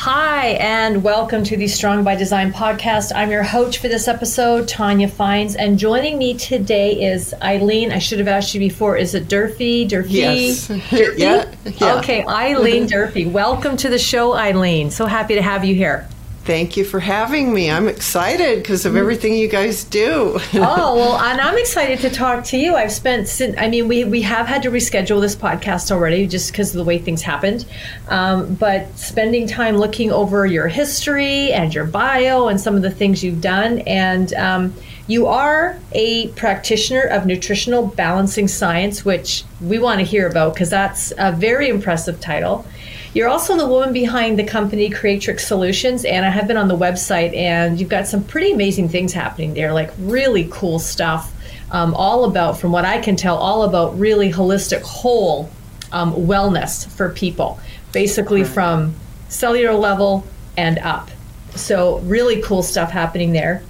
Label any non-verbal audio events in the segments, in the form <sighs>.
Hi, and welcome to the Strong by Design podcast. I'm your host for this episode, Tanya Fines, and joining me today is Eileen. I should have asked you before. Is it Durfee? Durfee? Yes. Durfee? <laughs> Yeah, yeah. Okay, Eileen <laughs> Durfee. Welcome to the show, Eileen. So happy to have you here. Thank you for having me. I'm excited because of everything you guys do. oh well and i'm excited to talk to you. I've spent i mean we, we have had to reschedule this podcast already just because of the way things happened. Um, but spending time looking over your history and your bio and some of the things you've done. And um, you are a practitioner of nutritional balancing science which we want to hear about because that's a very impressive title you're also the woman behind the company Creatrix Solutions, and I have been on the website, and you've got some pretty amazing things happening there, like really cool stuff. Um, all about, from what I can tell, all about really holistic, whole um, wellness for people, basically from cellular level and up. So, really cool stuff happening there.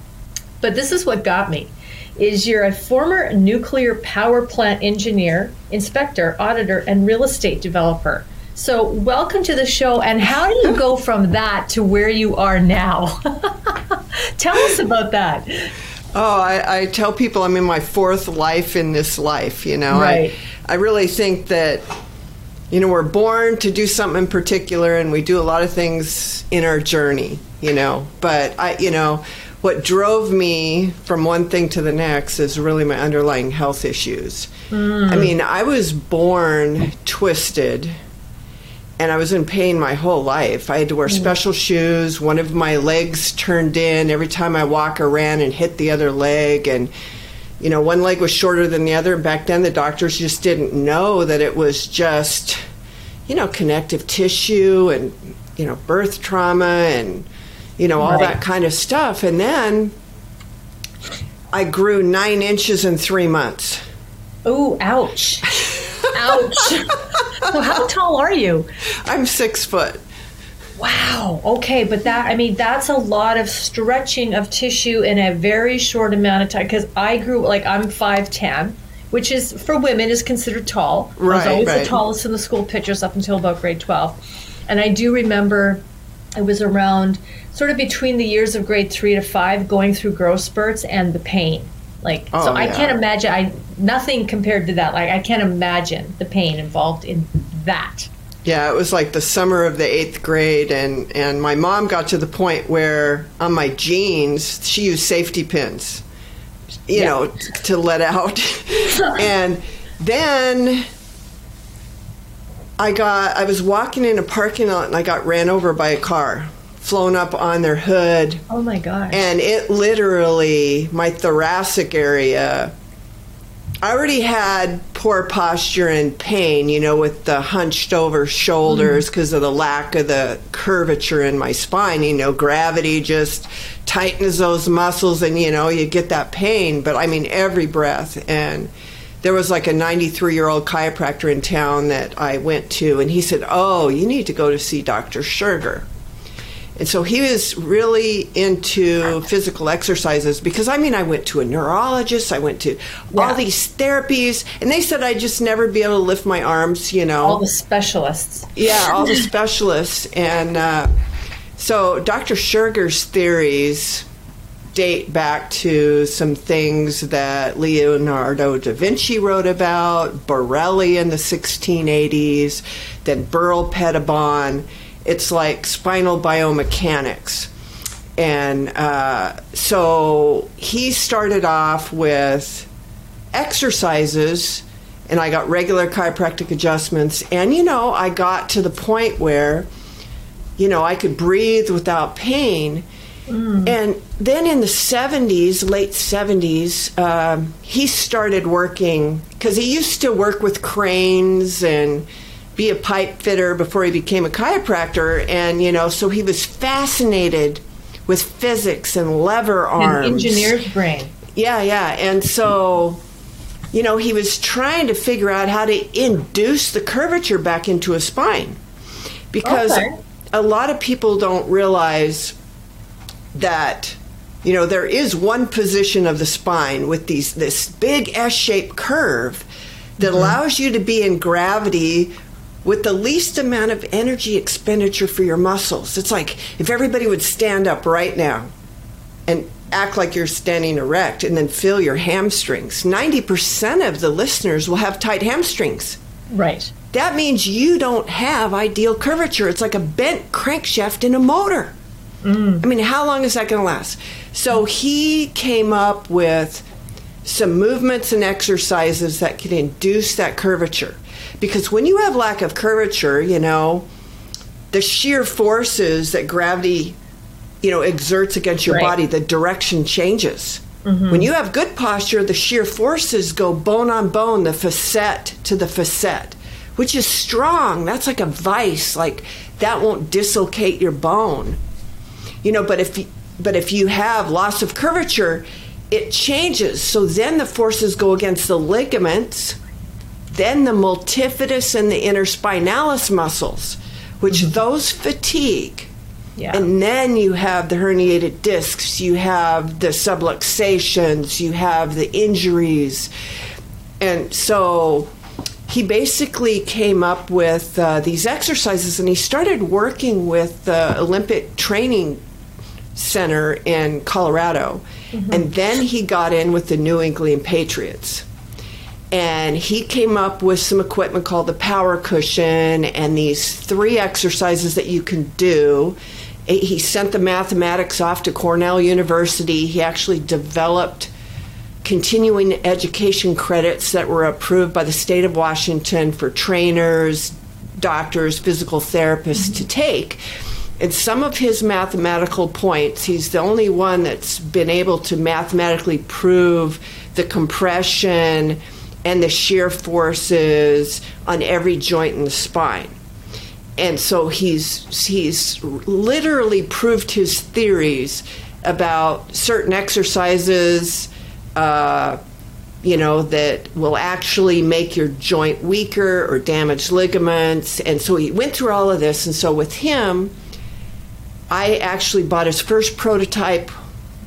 But this is what got me is you're a former nuclear power plant engineer, inspector, auditor, and real estate developer. So, welcome to the show. And how do you go from that to where you are now? <laughs> Tell us about that. Oh, I, I, tell people I'm in my fourth life in this life. You know, right. I, I really think that, you know, we're born to do something in particular, and we do a lot of things in our journey. You know, but I, you know, what drove me from one thing to the next is really my underlying health issues. Mm. I mean, I was born twisted and I was in pain my whole life. I had to wear mm. special shoes. One of my legs turned in every time I walk or ran and hit the other leg. And, you know, one leg was shorter than the other. And Back then, the doctors just didn't know that it was just, you know, connective tissue and, you know, birth trauma and, you know, all right. that kind of stuff. And then I grew nine inches in three months. Ooh, ouch. <laughs> ouch. <laughs> so how tall are you? I'm six foot. Wow. Okay, but that I mean that's a lot of stretching of tissue in a very short amount of time. Because I grew like I'm five ten, which is for women is considered tall. Right, I was always right. the tallest in the school pictures up until about grade twelve, and I do remember it was around sort of between the years of grade three to five, going through growth spurts and the pain. Like Oh, so, I yeah. can't imagine. I nothing compared to that. Like I can't imagine the pain involved in that. Yeah, it was like the summer of the eighth grade, and, and my mom got to the point where on my jeans, she used safety pins, you Yeah. know, t- to let out. <laughs> and then I got, I was walking in a parking lot and I got ran over by a car, flown up on their hood, Oh my gosh. and it literally, my thoracic area, I already had poor posture and pain, you know, with the hunched over shoulders mm-hmm. because of the lack of the curvature in my spine. You know, gravity just tightens those muscles and, you know, you get that pain. But I mean, every breath. And there was like a 93 year old chiropractor in town that I went to, and he said, Oh, you need to go to see Dr. Sugar. And so he was really into physical exercises because I mean, I went to a neurologist, I went to Yeah. all these therapies, and they said I'd just never be able to lift my arms, you know. all the specialists. yeah, all the specialists. And uh, so Dr. Sugar's theories date back to some things that Leonardo da Vinci wrote about, Borelli in the 1680s, then Burl Pettibon. It's like spinal biomechanics. And uh, so he started off with exercises, and I got regular chiropractic adjustments. And, you know, I got to the point where, you know, I could breathe without pain. And then in the 70s, late 70s, um, he started working because he used to work with cranes and be a pipe fitter before he became a chiropractor. And, you know, so he was fascinated with physics and lever An arms. engineer's brain. Yeah, yeah. And so, you know, he was trying to figure out how to induce the curvature back into a spine. Because Okay. a lot of people don't realize that you know there is one position of the spine with these this big S-shaped curve that mm-hmm. allows you to be in gravity with the least amount of energy expenditure for your muscles. It's like if everybody would stand up right now and act like you're standing erect and then feel your hamstrings. 90% of the listeners will have tight hamstrings. Right. That means you don't have ideal curvature. It's like a bent crankshaft in a motor. Mm. I mean, how long is that going to last? So he came up with some movements and exercises that can induce that curvature. Because when you have lack of curvature, you know, the shear forces that gravity, you know, exerts against your Right. body, the direction changes. Mm-hmm. When you have good posture, the shear forces go bone on bone, the facet to the facet, which is strong. That's like a vice. Like that won't dislocate your bone. You know, but if you, but if you have loss of curvature, it changes. So then the forces go against the ligaments, then the multifidus and the interspinalis muscles, which those fatigue. Yeah. And then you have the herniated discs, you have the subluxations, you have the injuries. And so he basically came up with uh, these exercises and he started working with the Olympic Training Center in Colorado. And then he got in with the New England Patriots and he came up with some equipment called the power cushion and these three exercises that you can do. He sent the mathematics off to cornell university. He actually developed continuing education credits that were approved by the state of washington for trainers doctors physical therapists to take. And some of his mathematical points, he's the only one that's been able to mathematically prove the compression and the shear forces on every joint in the spine. And so he's he's literally proved his theories about certain exercises, uh, you know, that will actually make your joint weaker or damage ligaments. And so he went through all of this. And so with him, I actually bought his first prototype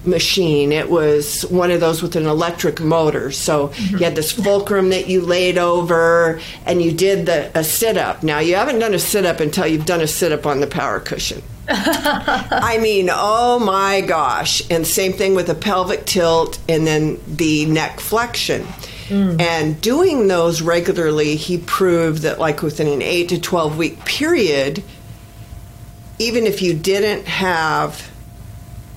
machine. It was one of those with an electric motor. So you had this fulcrum that you laid over and you did the a sit up. Now you haven't done a sit up until you've done a sit up on the power cushion. <laughs> I mean, oh my gosh. And same thing with the pelvic tilt and then the neck flexion. Mm. And doing those regularly, he proved that, like within an 8 to 12 week period, even if you didn't have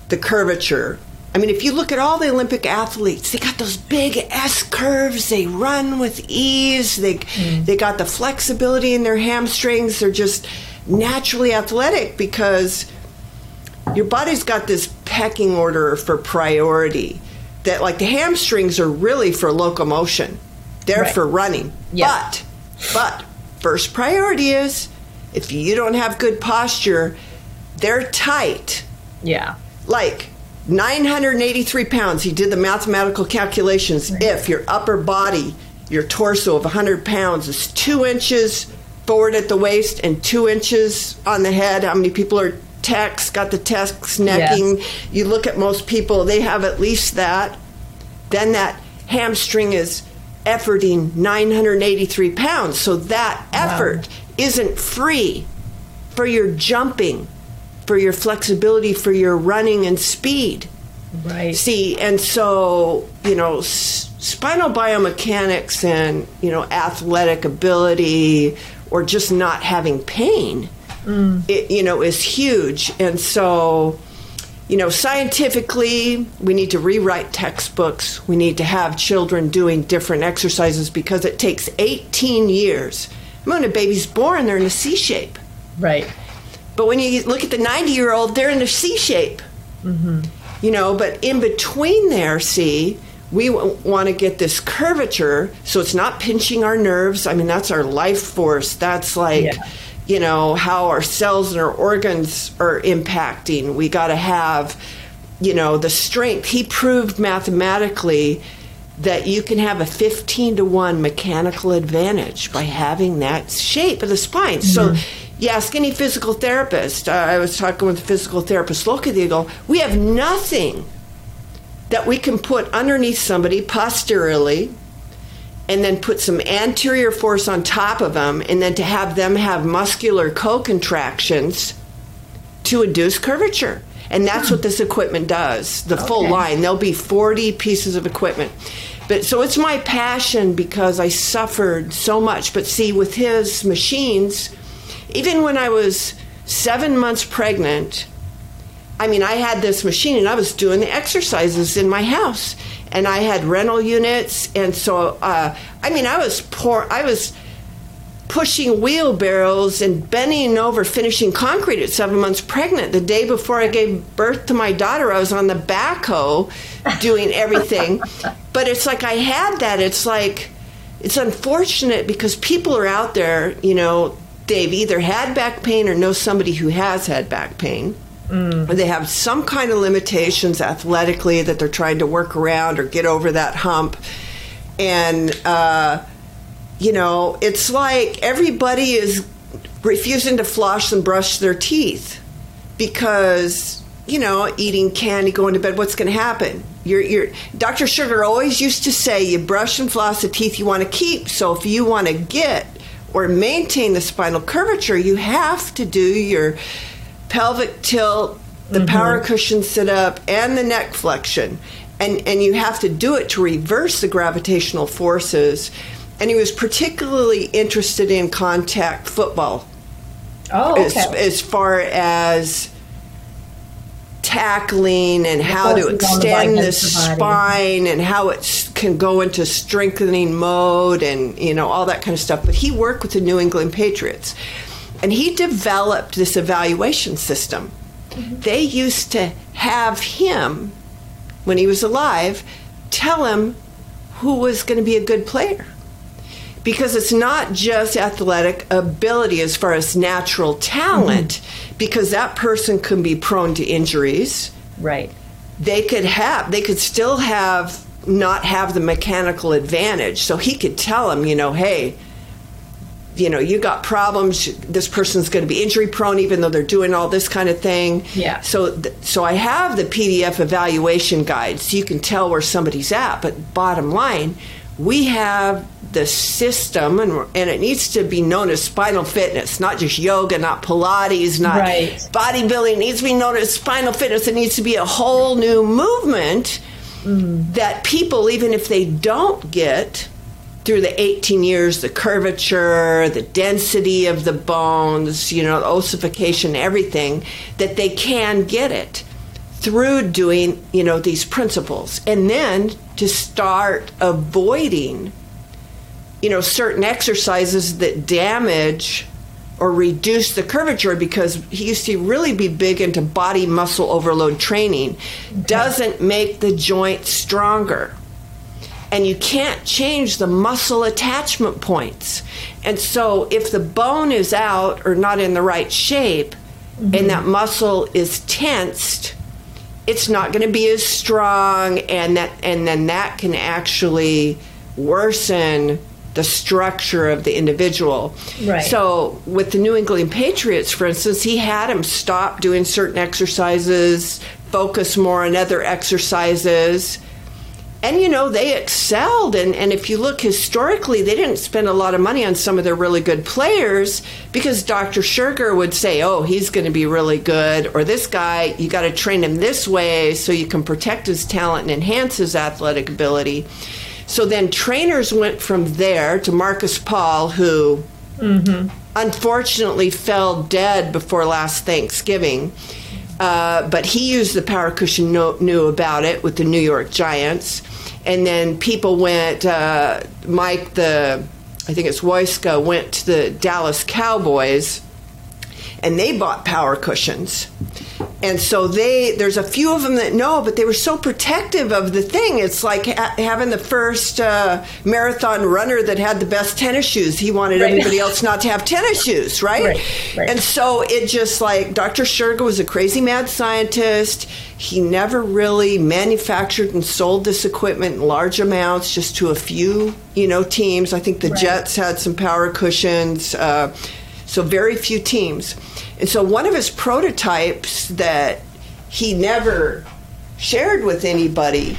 the curvature. I mean, if you look at all the Olympic athletes, they got those big S curves. They run with ease. They mm. they got the flexibility in their hamstrings. They're just naturally athletic because your body's got this pecking order for priority. That like the hamstrings are really for locomotion. They're Right. for running. Yeah. But but first priority is if you don't have good posture, they're tight Yeah. Like 983 pounds. He did the mathematical calculations. If your upper body, your torso of 100 pounds is two inches forward at the waist and two inches on the head, how many people are techs, got the techs necking? You look at most people, they have at least that. Then that hamstring is efforting 983 pounds. So that effort isn't free for your jumping, for your flexibility, for your running and speed. Right. See, and so, you know, s- spinal biomechanics and, you know, athletic ability or just not having pain, mm. it, you know, is huge. And so, you know, scientifically, we need to rewrite textbooks. We need to have children doing different exercises because it takes 18 years. When a baby's born, they're in a C shape. Right. But when you look at the 90 year old, they're in a C shape. You know, but in between there, see, we w- want to get this curvature so it's not pinching our nerves. I mean, that's our life force. That's like, Yeah. you know, how our cells and our organs are impacting. We got to have you know, the strength. He proved mathematically that you can have a 15 to 1 mechanical advantage by having that shape of the spine. Mm-hmm. So, ask any physical therapist, uh, I was talking with a physical therapist locally, they go, We have nothing that we can put underneath somebody posteriorly and then put some anterior force on top of them, and then to have them have muscular co contractions to induce curvature. And that's what this equipment does the okay. full line. There'll be 40 pieces of equipment. But so it's my passion because I suffered so much. But see, with his machines, even when I was seven months pregnant, I mean, I had this machine and I was doing the exercises in my house, and I had rental units, and so uh, I mean, I was poor. I was pushing wheelbarrows and bending over finishing concrete at seven months pregnant. The day before I gave birth to my daughter, I was on the backhoe doing everything. <laughs> but it's like I had that. It's like, it's unfortunate because people are out there, you know, they've either had back pain or know somebody who has had back pain. Mm. Or they have some kind of limitations athletically that they're trying to work around or get over that hump. And, uh, you know, it's like everybody is refusing to floss and brush their teeth because, you know, eating candy, going to bed, what's going to happen? You're, you're, Dr. Sugar always used to say you brush and floss the teeth you want to keep. So if you want to get or maintain the spinal curvature, you have to do your pelvic tilt, the mm-hmm. power cushion sit up, and the neck flexion. And, and you have to do it to reverse the gravitational forces and he was particularly interested in contact football. Oh, okay. As, as far as tackling and how to extend the, spine and how it can go into strengthening mode and you know all that kind of stuff. But he worked with the New England Patriots, and he developed this evaluation system. Mm-hmm. They used to have him when he was alive tell him who was going to be a good player because it's not just athletic ability as far as natural talent, mm-hmm. because that person can be prone to injuries. Right. They could have, they could still have, not have the mechanical advantage. So he could tell them, you know, hey, you know, you got problems. This person's going to be injury prone, even though they're doing all this kind of thing. Yeah. So, th- so I have the PDF evaluation guide, so you can tell where somebody's at. But bottom line, we have the system, and, and it needs to be known as spinal fitness, not just yoga, not Pilates, not right. bodybuilding. It needs to be known as spinal fitness. It needs to be a whole new movement that people, even if they don't get through the 18 years, the curvature, the density of the bones, you know, ossification, everything, that they can get it through doing, you know, these principles. And then to start avoiding, you know, certain exercises that damage or reduce the curvature because he used to really be big into body muscle overload training doesn't make the joint stronger and you can't change the muscle attachment points and so if the bone is out or not in the right shape mm-hmm. and that muscle is tensed it's not going to be as strong and that and then that can actually worsen the structure of the individual. Right. So with the New England Patriots, for instance, he had him stop doing certain exercises, focus more on other exercises, and you know they excelled and, and if you look historically they didn't spend a lot of money on some of their really good players because dr sugar would say oh he's going to be really good or this guy you got to train him this way so you can protect his talent and enhance his athletic ability so then trainers went from there to marcus paul who mm-hmm. unfortunately fell dead before last thanksgiving uh, but he used the power cushion, know, knew about it with the New York Giants. And then people went, uh, Mike, the, I think it's Woicik, went to the Dallas Cowboys. And they bought power cushions. And so they, there's a few of them that know, but they were so protective of the thing. It's like ha- having the first uh, marathon runner that had the best tennis shoes. He wanted right. everybody else not to have tennis shoes, right? Right, right? And so it just like Dr. Sherga was a crazy mad scientist. He never really manufactured and sold this equipment in large amounts, just to a few, you know, teams. I think the. Jets had some power cushions. Uh, so very few teams. And so one of his prototypes that he never shared with anybody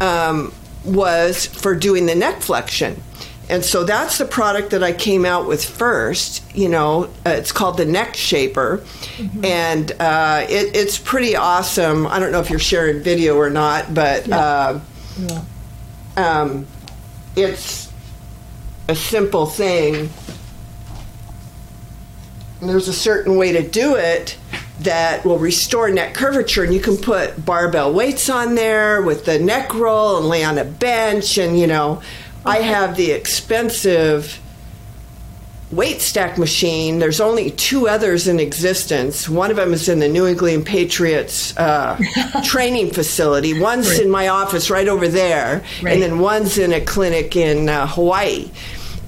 um, was for doing the neck flexion. And so that's the product that I came out with first. You know, uh, it's called the Neck Shaper, mm-hmm. and uh, it, it's pretty awesome. I don't know if you're sharing video or not, but yeah. Uh, yeah. Um, it's a simple thing and there's a certain way to do it that will restore neck curvature and you can put barbell weights on there with the neck roll and lay on a bench and you know i have the expensive weight stack machine. There's only two others in existence. One of them is in the new england patriots uh, <laughs> training facility. One's right. in my office right over there right. and then one's in a clinic in uh, hawaii.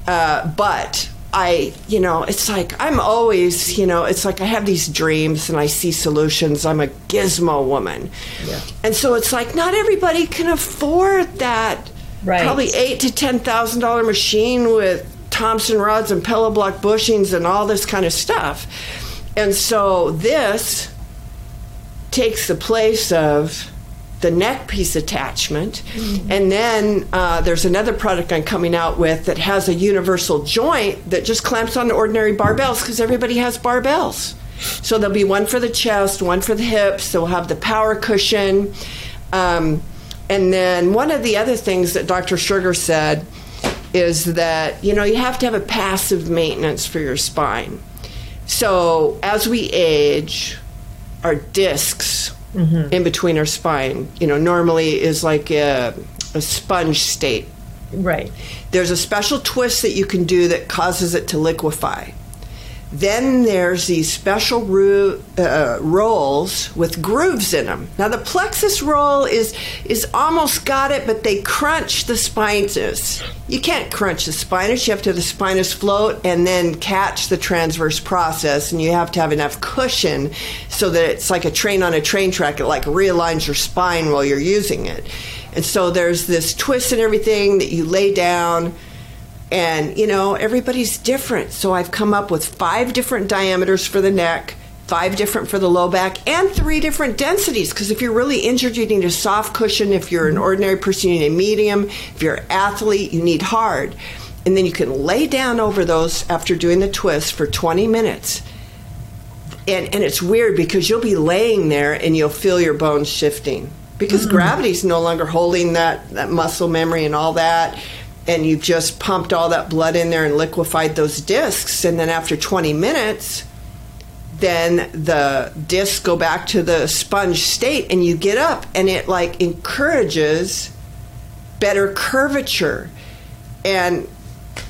Uh, but I, you know, it's like I'm always, you know, it's like I have these dreams and I see solutions. I'm a gizmo woman. Yeah. And so it's like not everybody can afford that right. probably eight to ten thousand dollar machine with Thompson rods and pillow block bushings and all this kind of stuff. And so this takes the place of the neck piece attachment. Mm-hmm. And then uh, there's another product I'm coming out with that has a universal joint that just clamps on ordinary barbells because everybody has barbells. So there'll be one for the chest, one for the hips. They'll have the power cushion. Um, and then one of the other things that Dr. Sherger said is that, you know, you have to have a passive maintenance for your spine. So as we age, our discs mm-hmm. in between our spine. You know, normally is like a, a sponge state. Right. There's a special twist that you can do that causes it to liquefy. Then there's these special ro- uh, rolls with grooves in them. Now the plexus roll is is almost got it, but they crunch the spinous. You can't crunch the spinous. You have to have the spinous float and then catch the transverse process, and you have to have enough cushion so that it's like a train on a train track. It like realigns your spine while you're using it. And so there's this twist and everything that you lay down and, you know, everybody's different. So I've come up with five different diameters for the neck, five different for the low back, and three different densities. Because if you're really injured, you need a soft cushion. If you're an ordinary person, you need a medium. If you're an athlete, you need hard. And then you can lay down over those after doing the twist for 20 minutes. And, and it's weird because you'll be laying there and you'll feel your bones shifting because mm-hmm. gravity's no longer holding that, that muscle memory and all that and you've just pumped all that blood in there and liquefied those discs and then after 20 minutes then the discs go back to the sponge state and you get up and it like encourages better curvature. And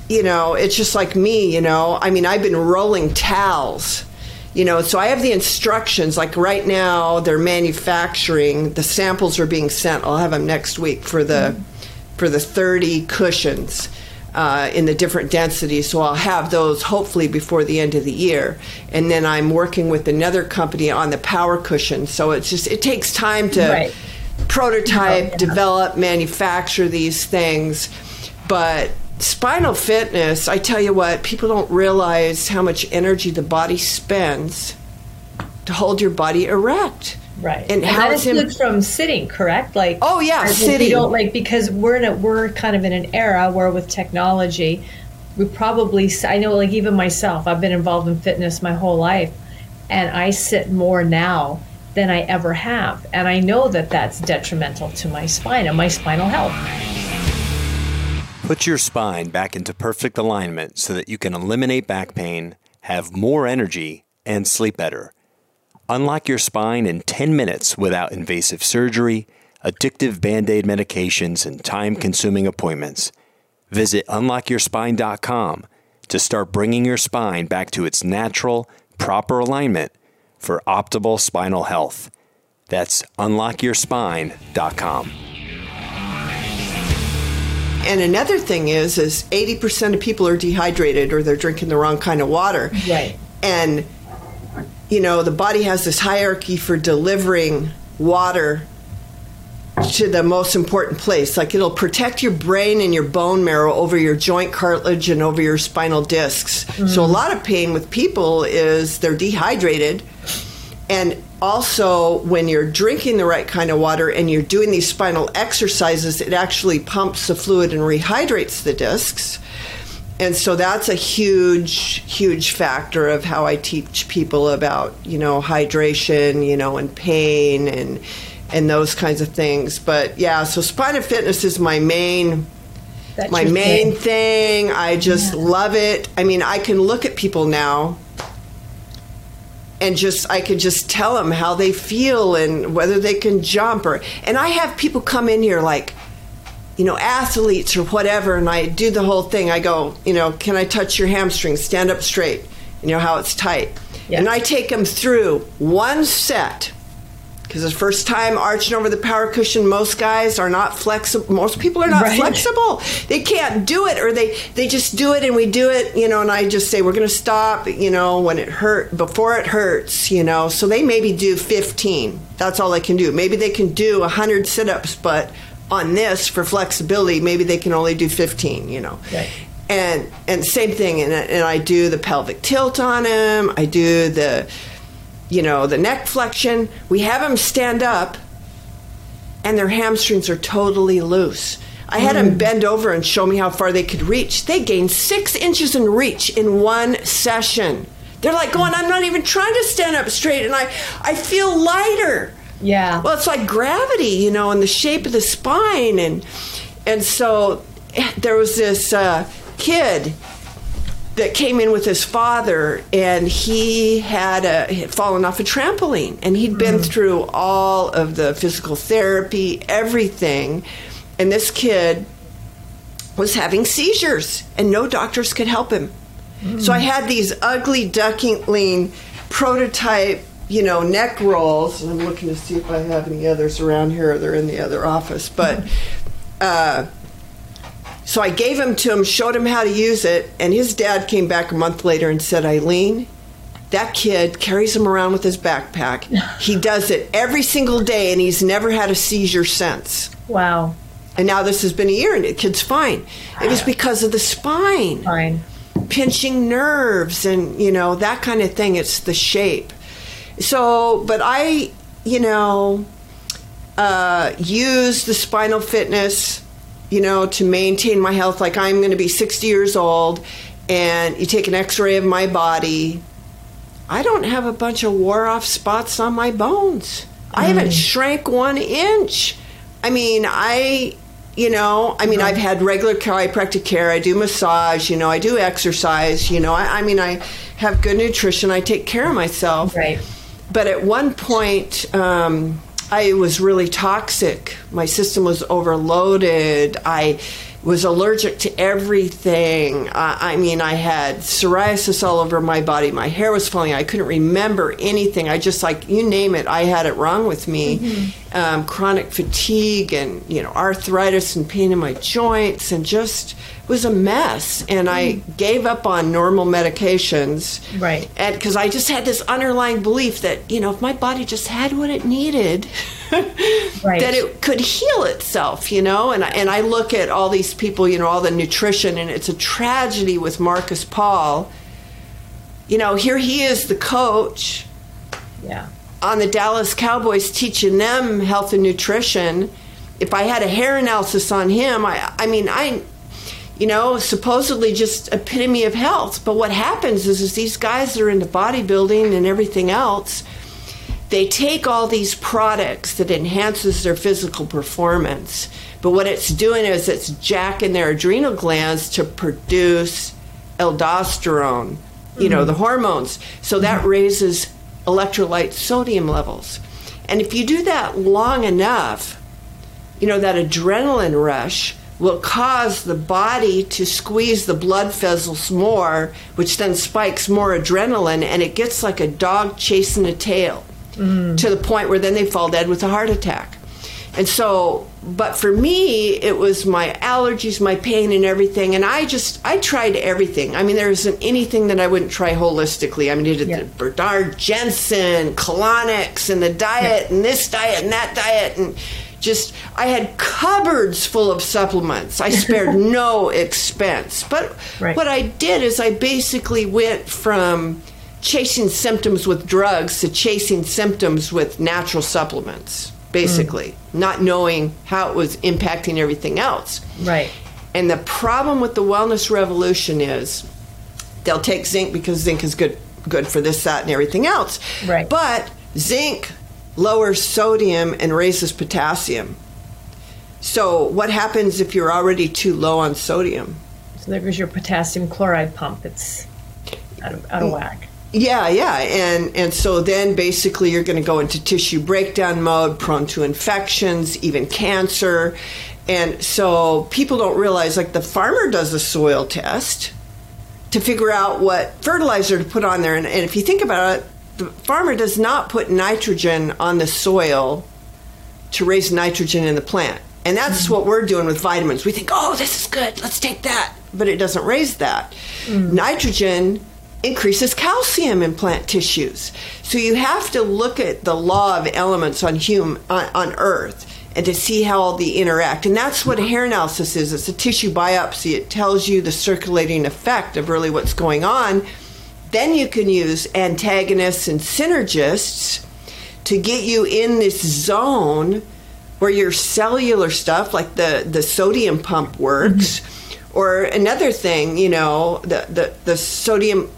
you know it's just like me you know? I mean i've been rolling towels you know? So i have the instructions like right now they're manufacturing the samples are being sent i'll have them next week for the mm-hmm for the 30 cushions uh, in the different densities. So I'll have those hopefully before the end of the year. And then I'm working with another company on the power cushion. So it's just, it takes time to right. prototype, oh, yeah. develop, manufacture these things. But spinal fitness, I tell you what, people don't realize how much energy the body spends to hold your body erect. Right. And, and how is him, from sitting, correct? Like Oh yeah, sitting. don't like because we're in a we're kind of in an era where with technology we probably I know like even myself, I've been involved in fitness my whole life and I sit more now than I ever have. And I know that that's detrimental to my spine and my spinal health. Put your spine back into perfect alignment so that you can eliminate back pain, have more energy, and sleep better. Unlock your spine in 10 minutes without invasive surgery, addictive band aid medications, and time consuming appointments. Visit unlockyourspine.com to start bringing your spine back to its natural, proper alignment for optimal spinal health. That's unlockyourspine.com. And another thing is, is 80% of people are dehydrated or they're drinking the wrong kind of water. Right. And, you know, the body has this hierarchy for delivering water to the most important place. Like it'll protect your brain and your bone marrow over your joint cartilage and over your spinal discs. Mm. So a lot of pain with people is they're dehydrated and also when you're drinking the right kind of water and you're doing these spinal exercises it actually pumps the fluid and rehydrates the discs and so that's a huge huge factor of how i teach people about you know hydration you know and pain and and those kinds of things but yeah so spinal fitness is my main that's my main thing. thing. i just yeah. love it i mean i can look at people now and just I could just tell them how they feel and whether they can jump or and I have people come in here like you know athletes or whatever and I do the whole thing I go you know can I touch your hamstring stand up straight. You know how it's tight. Yes. and I take them through one set because the first time arching over the power cushion most guys are not flexible most people are not right. flexible. They can't do it or they they just do it and we do it you know and i just say we're going to stop you know when it hurt before it hurts you know. So they maybe do 15 that's all they can do. Maybe they can do 100 sit-ups but on this for flexibility maybe they can only do 15 you know right. and and same thing and, and i do the pelvic tilt on them i do the you know, the neck flexion. We have them stand up and their hamstrings are totally loose. I had them mm. bend over and show me how far they could reach. They gained six inches in reach in one session. They're like going, I'm not even trying to stand up straight, and I, I feel lighter. Yeah. Well, it's like gravity, you know, and the shape of the spine, and and so there was this uh, kid that came in with his father, and he had, a, had fallen off a trampoline, and he had been mm. through all of the physical therapy, everything, and this kid was having seizures, and no doctors could help him. Mm. So I had these ugly duckling prototype, you know, neck rolls. And I'm looking to see if I have any others around here. or They're in the other office, but. Uh, so I gave him to him, showed him how to use it, and his dad came back a month later and said, Eileen, that kid carries him around with his backpack. he <laughs> does it every single day, and he's never had a seizure since. Wow. And now this has been a year, and the kid's fine. It was because of the spine. Fine. Pinching nerves and, you know, that kind of thing. It's the shape. So, but I, you know, uh, use the spinal fitness you know, to maintain my health. Like I'm going to be 60 years old, and you take an x ray of my body. I don't have a bunch of wore off spots on my bones. Mm. I haven't mm. shrank one inch. I mean, I, you know, I mean, I've had regular chiropractic care. I do massage, you know, I do exercise, you know, I, I mean, I have good nutrition. I take care of myself. Right. But at one point, um, I was really toxic. My system was overloaded. I was allergic to everything. Uh, I mean, I had psoriasis all over my body. My hair was falling. I couldn't remember anything. I just like you name it. I had it wrong with me. Mm-hmm. Um, chronic fatigue and you know arthritis and pain in my joints and just was a mess. And mm-hmm. I gave up on normal medications. Right. Because I just had this underlying belief that you know if my body just had what it needed. <laughs> right. that it could heal itself, you know. And I, and I look at all these people, you know, all the nutrition, and it's a tragedy with Marcus Paul. You know, here he is, the coach. Yeah. On the Dallas Cowboys, teaching them health and nutrition. If I had a hair analysis on him, I, I mean, I, you know, supposedly just epitome of health. But what happens is, is these guys are into bodybuilding and everything else they take all these products that enhances their physical performance but what it's doing is it's jacking their adrenal glands to produce aldosterone you mm-hmm. know the hormones so that mm-hmm. raises electrolyte sodium levels and if you do that long enough you know that adrenaline rush will cause the body to squeeze the blood vessels more, which then spikes more adrenaline, and it gets like a dog chasing a tail mm. to the point where then they fall dead with a heart attack. And so, but for me, it was my allergies, my pain, and everything. And I just, I tried everything. I mean, there isn't anything that I wouldn't try holistically. I mean, I did yeah. the Bernard Jensen, colonics, and the diet, and this diet, and that diet, and just, I had cupboards full of supplements. I spared <laughs> no expense. But right. what I did is I basically went from chasing symptoms with drugs to chasing symptoms with natural supplements basically, mm. not knowing how it was impacting everything else. Right. And the problem with the wellness revolution is they'll take zinc because zinc is good good for this, that, and everything else. Right. But zinc lowers sodium and raises potassium. So what happens if you're already too low on sodium? So there goes your potassium chloride pump. It's out of, out of whack. Yeah, yeah, and and so then basically you're going to go into tissue breakdown mode, prone to infections, even cancer, and so people don't realize like the farmer does a soil test to figure out what fertilizer to put on there, and, and if you think about it, the farmer does not put nitrogen on the soil to raise nitrogen in the plant. And that's mm. what we're doing with vitamins. We think, oh, this is good, let's take that. But it doesn't raise that. Mm. Nitrogen increases calcium in plant tissues. So you have to look at the law of elements on hum, on, on Earth and to see how all they interact. And that's what a hair analysis is. It's a tissue biopsy. It tells you the circulating effect of really what's going on. Then you can use antagonists and synergists to get you in this zone where your cellular stuff, like the, the sodium pump, works. Mm-hmm. Or another thing, you know, the, the, the sodium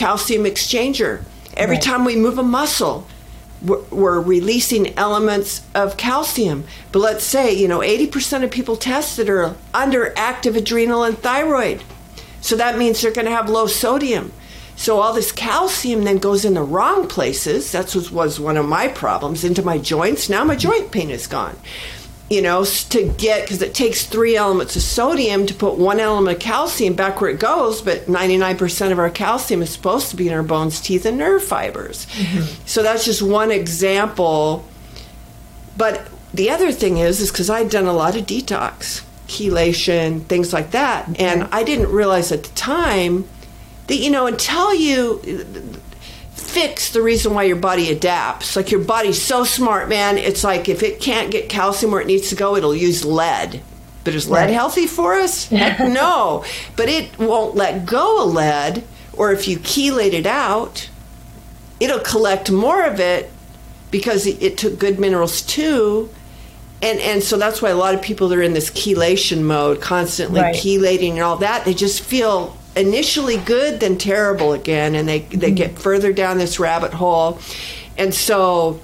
calcium exchanger. Every right. time we move a muscle, we're, we're, releasing elements of calcium. But let's say, you know, 80% of people tested are under active adrenal and thyroid. So that means they're going to have low sodium. So all this calcium then goes in the wrong places. That was, was one of my problems into my joints. Now my joint pain is gone you know, to get because it takes three elements of sodium to put one element of calcium back where it goes, but 99% of our calcium is supposed to be in our bones, teeth, and nerve fibers. Mm-hmm. So that's just one example. But the other thing is, is because I'd done a lot of detox, chelation, things like that, okay. and I didn't realize at the time that you know until you fix the reason why your body adapts. Like your body's so smart, man. It's like if it can't get calcium where it needs to go, it'll use lead. But is lead right. healthy for us? Heck <laughs> no. But it won't let go of lead, or if you chelate it out, it'll collect more of it because it, it took good minerals too. And, and so that's why a lot of people are in this chelation mode, constantly right. chelating and all that, they just feel initially good, then terrible again, and they they get mm-hmm. further down this rabbit hole. And so,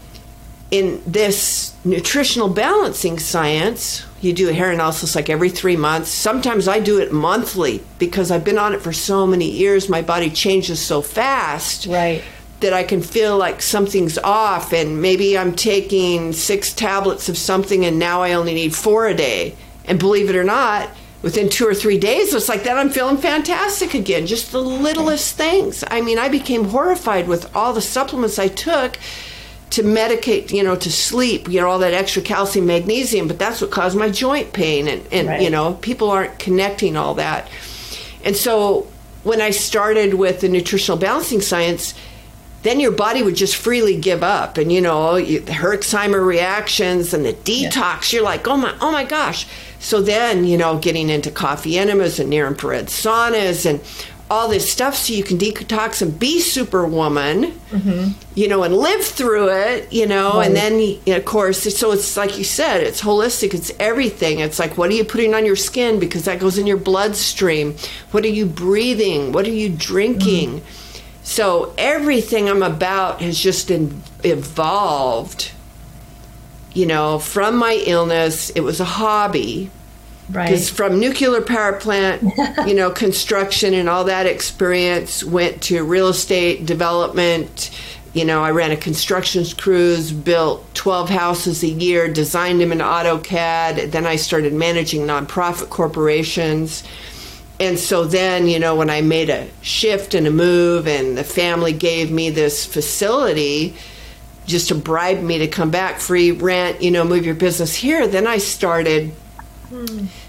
in this nutritional balancing science, you do a hair analysis like every three months. Sometimes I do it monthly because I've been on it for so many years. My body changes so fast. Right. That I can feel like something's off, and maybe I'm taking six tablets of something, and now I only need four a day. And believe it or not, within two or three days, it's like that I'm feeling fantastic again. Just the littlest things. I mean, I became horrified with all the supplements I took to medicate, you know, to sleep, you know, all that extra calcium, magnesium, but that's what caused my joint pain. And, and right. you know, people aren't connecting all that. And so when I started with the nutritional balancing science, then your body would just freely give up and you know the herxheimer reactions and the detox yeah. you're like oh my oh my gosh so then, you know, getting into coffee enemas and near infrared saunas and all this stuff so you can detox and be superwoman, mm-hmm. you know, and live through it, you know, right. and then, you know, of course, so it's like you said, it's holistic, it's everything. It's like, what are you putting on your skin? Because that goes in your bloodstream. What are you breathing? What are you drinking? Mm-hmm. So everything I'm about has just in, evolved you know, from my illness, it was a hobby. Right. Because from nuclear power plant, <laughs> you know, construction and all that experience went to real estate development, you know, I ran a construction cruise, built 12 houses a year, designed them in AutoCAD. Then I started managing nonprofit corporations. And so then, you know, when I made a shift and a move, and the family gave me this facility just to bribe me to come back, free rent, you know, move your business here, then I started.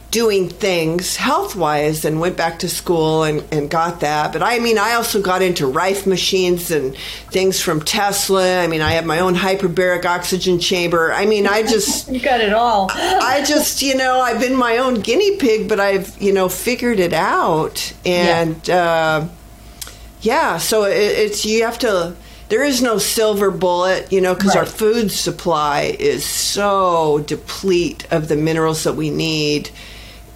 Doing things health wise and went back to school and, and got that. But I mean, I also got into Rife machines and things from Tesla. I mean, I have my own hyperbaric oxygen chamber. I mean, I just. <laughs> you got it all. I just, you know, I've been my own guinea pig, but I've, you know, figured it out. And, yeah, uh, yeah so it, it's, you have to there is no silver bullet, you know, because right. our food supply is so deplete of the minerals that we need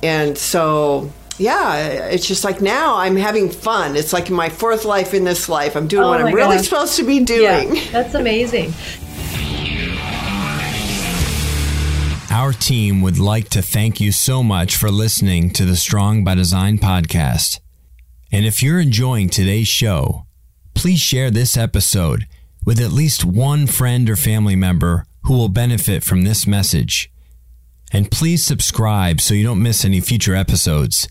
and so yeah, it's just like now I'm having fun. It's like my fourth life in this life. I'm doing oh what I'm really supposed to be doing. Yeah, <laughs> that's amazing. Our team would like to thank you so much for listening to the Strong by Design podcast. And if you're enjoying today's show, please share this episode with at least one friend or family member who will benefit from this message. And please subscribe so you don't miss any future episodes.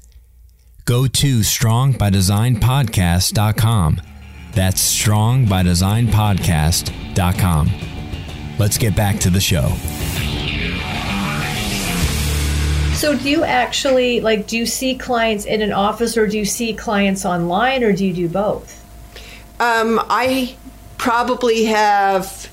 Go to strongbydesignpodcast.com. That's strongbydesignpodcast.com. Let's get back to the show. So, do you actually like? Do you see clients in an office, or do you see clients online, or do you do both? Um, I probably have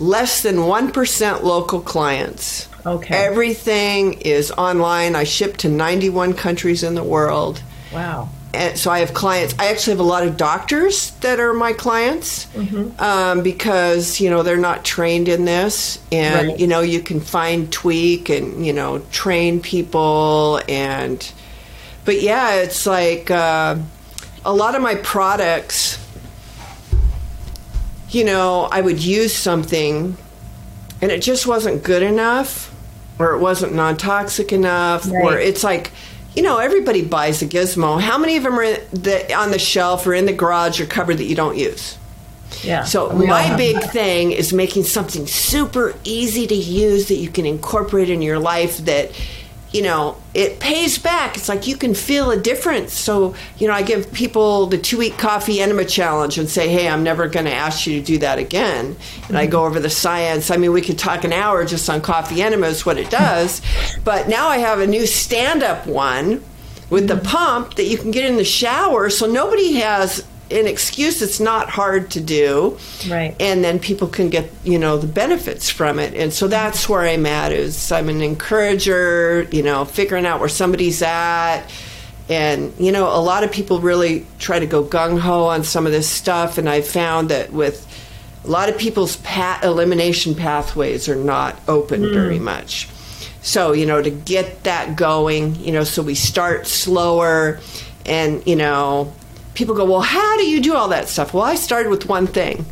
less than one percent local clients. Okay. Everything is online. I ship to 91 countries in the world. Wow. And so I have clients. I actually have a lot of doctors that are my clients mm-hmm. um, because you know they're not trained in this, and right. you know you can find tweak and you know train people and. But yeah, it's like uh, a lot of my products. You know, I would use something, and it just wasn't good enough or it wasn't non toxic enough, right. or it's like, you know, everybody buys a gizmo. How many of them are the, on the shelf or in the garage or cupboard that you don't use? Yeah. So my big that. thing is making something super easy to use that you can incorporate in your life that you know, it pays back. It's like you can feel a difference. So, you know, I give people the two week coffee enema challenge and say, hey, I'm never going to ask you to do that again. And mm-hmm. I go over the science. I mean, we could talk an hour just on coffee enemas, what it <laughs> does. but now I have a new stand up one with the pump that you can get in the shower. So nobody has an excuse it's not hard to do. Right. And then people can get you know the benefits from it. And so that's where i'm at is i'm an encourager you know figuring out where somebody's at. And you know a lot of people really try to go gung-ho on some of this stuff. And i've found that with a lot of people's pat elimination pathways are not open mm. very much. So you know to get that going you know so we start slower. And you know people go, Well, how do you do all that stuff? Well, I started with one thing.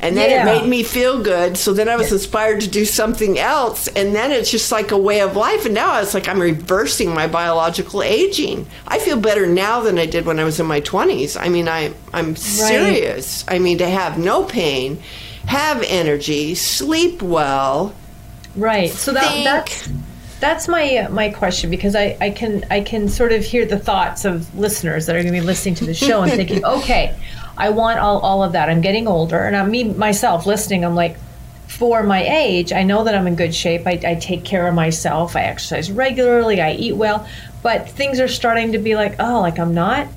And then yeah. it made me feel good. So then I was inspired to do something else. And then it's just like a way of life. And now it's like I'm reversing my biological aging. I feel better now than I did when I was in my 20s. I mean, I, I'm serious. Right. I mean, to have no pain, have energy, sleep well. Right. So that, that's that's my my question because I, I can I can sort of hear the thoughts of listeners that are going to be listening to the show and thinking, <laughs> okay, I want all, all of that. I'm getting older, and I'm me myself listening. I'm like, for my age, I know that I'm in good shape. I, I take care of myself. I exercise regularly. I eat well, but things are starting to be like, oh, like I'm not.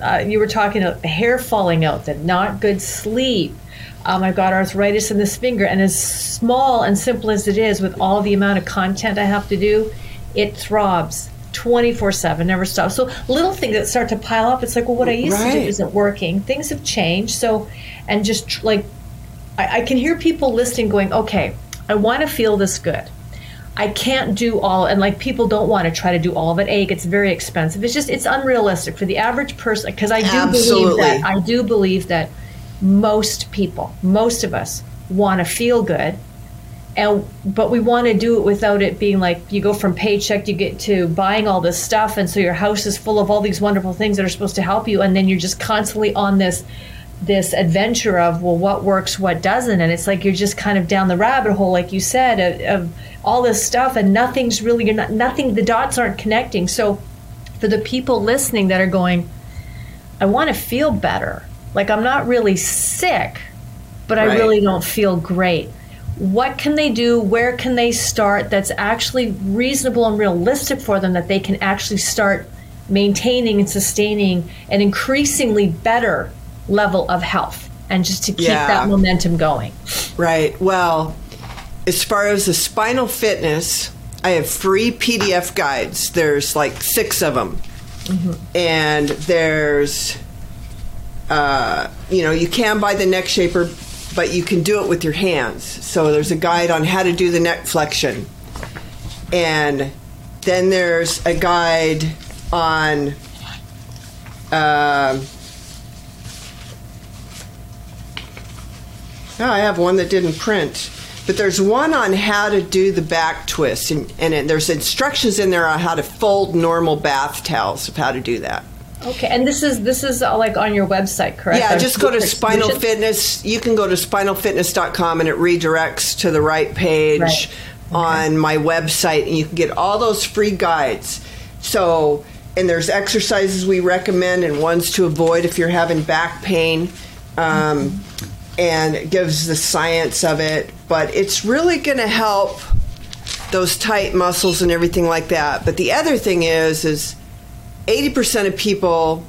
Uh, you were talking about hair falling out, the not good sleep um, I've got arthritis in this finger, and as small and simple as it is, with all the amount of content I have to do, it throbs 24 7, never stops. So little things that start to pile up, it's like, well, what I used right. to do isn't working. Things have changed. So, and just like, I, I can hear people listening going, okay, I want to feel this good. I can't do all, and like people don't want to try to do all of it. A, it's very expensive. It's just, it's unrealistic for the average person. Because I do Absolutely. believe that, I do believe that most people, most of us, want to feel good. And, but we want to do it without it being like you go from paycheck you get to buying all this stuff and so your house is full of all these wonderful things that are supposed to help you and then you're just constantly on this this adventure of well what works what doesn't and it's like you're just kind of down the rabbit hole like you said of, of all this stuff and nothing's really you're not nothing the dots aren't connecting so for the people listening that are going i want to feel better like i'm not really sick but i really don't feel great what can they do where can they start that's actually reasonable and realistic for them that they can actually start maintaining and sustaining an increasingly better level of health and just to keep Yeah. that momentum going Right. Well, as far as the spinal fitness, I have free PDF guides. There's like six of them. Mm-hmm. And there's, uh, you know, you can buy the neck shaper, but you can do it with your hands. So there's a guide on how to do the neck flexion. And then there's a guide on. um Oh, I have one that didn't print. But there's one on how to do the back twist, and, and there's instructions in there on how to fold normal bath towels of how to do that. Okay and this is this is uh, like on your website correct Yeah, just go to Spinal solutions? Fitness. You can go to spinalfitness.com and it redirects to the right page Right. on my website, and you can get all those free guides. So, and there's exercises we recommend and ones to avoid if you're having back pain. Um, and it gives the science of it, but it's really going to help those tight muscles and everything like that. But the other thing is, is 80% of people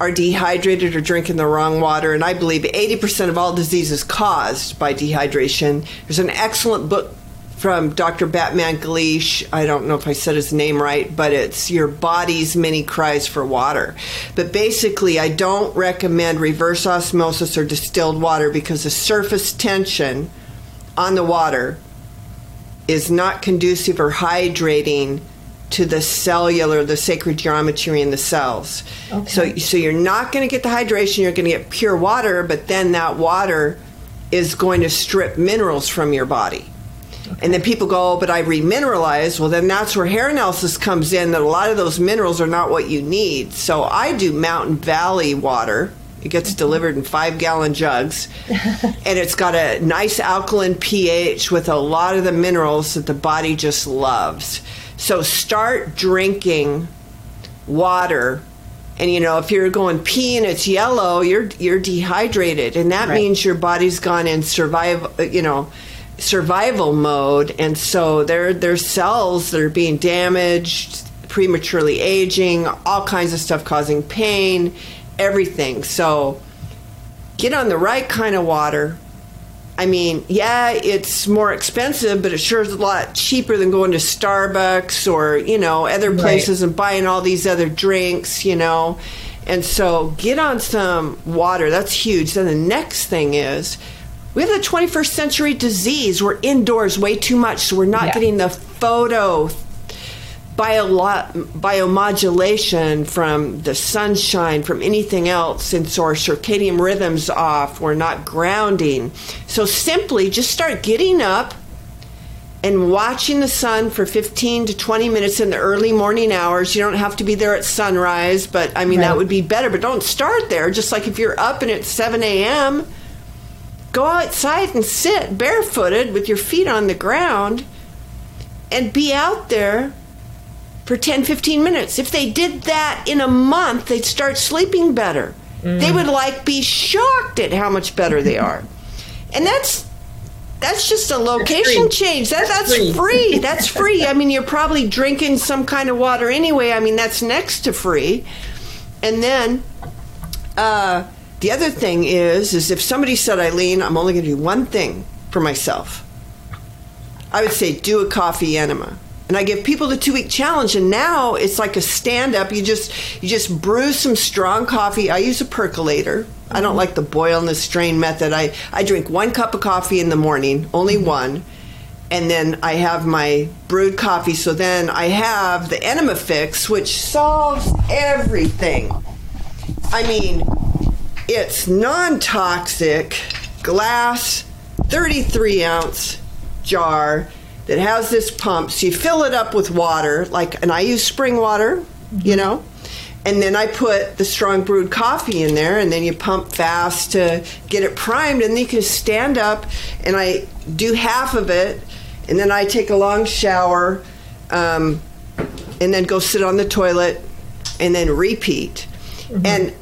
are dehydrated or drinking the wrong water, and I believe 80% of all diseases caused by dehydration. There's an excellent book from Dr. Batmanghelidj. I don't know if I said his name right, but it's Your Body's Many Cries for Water. But basically, I don't recommend reverse osmosis or distilled water because the surface tension on the water is not conducive or hydrating to the cellular, the sacred geometry in the cells. Okay. So, so you're not going to get the hydration. You're going to get pure water, but then that water is going to strip minerals from your body. And then people go, oh, but I remineralize. Well, then that's where hair analysis comes in. That a lot of those minerals are not what you need. So I do Mountain Valley water. It gets delivered in five gallon jugs, <laughs> and it's got a nice alkaline pH with a lot of the minerals that the body just loves. So start drinking water and you know if you're going pee and it's yellow you're you're dehydrated and that Right. means your body's gone in survival uh, you know survival mode and so there there's cells that are being damaged prematurely aging all kinds of stuff causing pain everything so get on the right kind of water I mean, yeah, it's more expensive, but it sure is a lot cheaper than going to Starbucks or, you know, other Right. places and buying all these other drinks, you know. And so get on some water. That's huge. Then the next thing is we have the 21st century disease. We're indoors way too much, so we're not Yeah. getting the photo bio- biomodulation from the sunshine, from anything else, since our circadian rhythms off. We're not grounding. So simply just start getting up and watching the sun for 15 to 20 minutes in the early morning hours. You don't have to be there at sunrise, but I mean, that would be better. But don't start there. Just like if you're up and it's 7 a.m., go outside and sit barefooted with your feet on the ground and be out there for 10 15 minutes. If they did that in a month they'd start sleeping better. They would like be shocked at how much better they are. And that's that's just a location free. change. That, that's free. free. That's <laughs> free. I mean you're probably drinking some kind of water anyway. I mean that's next to free. And then uh, the other thing is is if somebody said eileen i'm only going to do one thing for myself I would say do a coffee enema. And I give people the two week challenge and now it's like a stand up. You just you just brew some strong coffee. I use a percolator. I don't like the boil and the strain method. I, I drink one cup of coffee in the morning, only mm-hmm. one. And then I have my brewed coffee. So then I have the enema fix, which solves everything. I mean, it's non toxic glass, 33 ounce jar that has this pump. So you fill it up with water, like, and I use spring water, you know, and then I put the strong brewed coffee in there, and then you pump fast to get it primed, and then you can stand up, and I do half of it, and then I take a long shower, um, and then go sit on the toilet, and then repeat, and.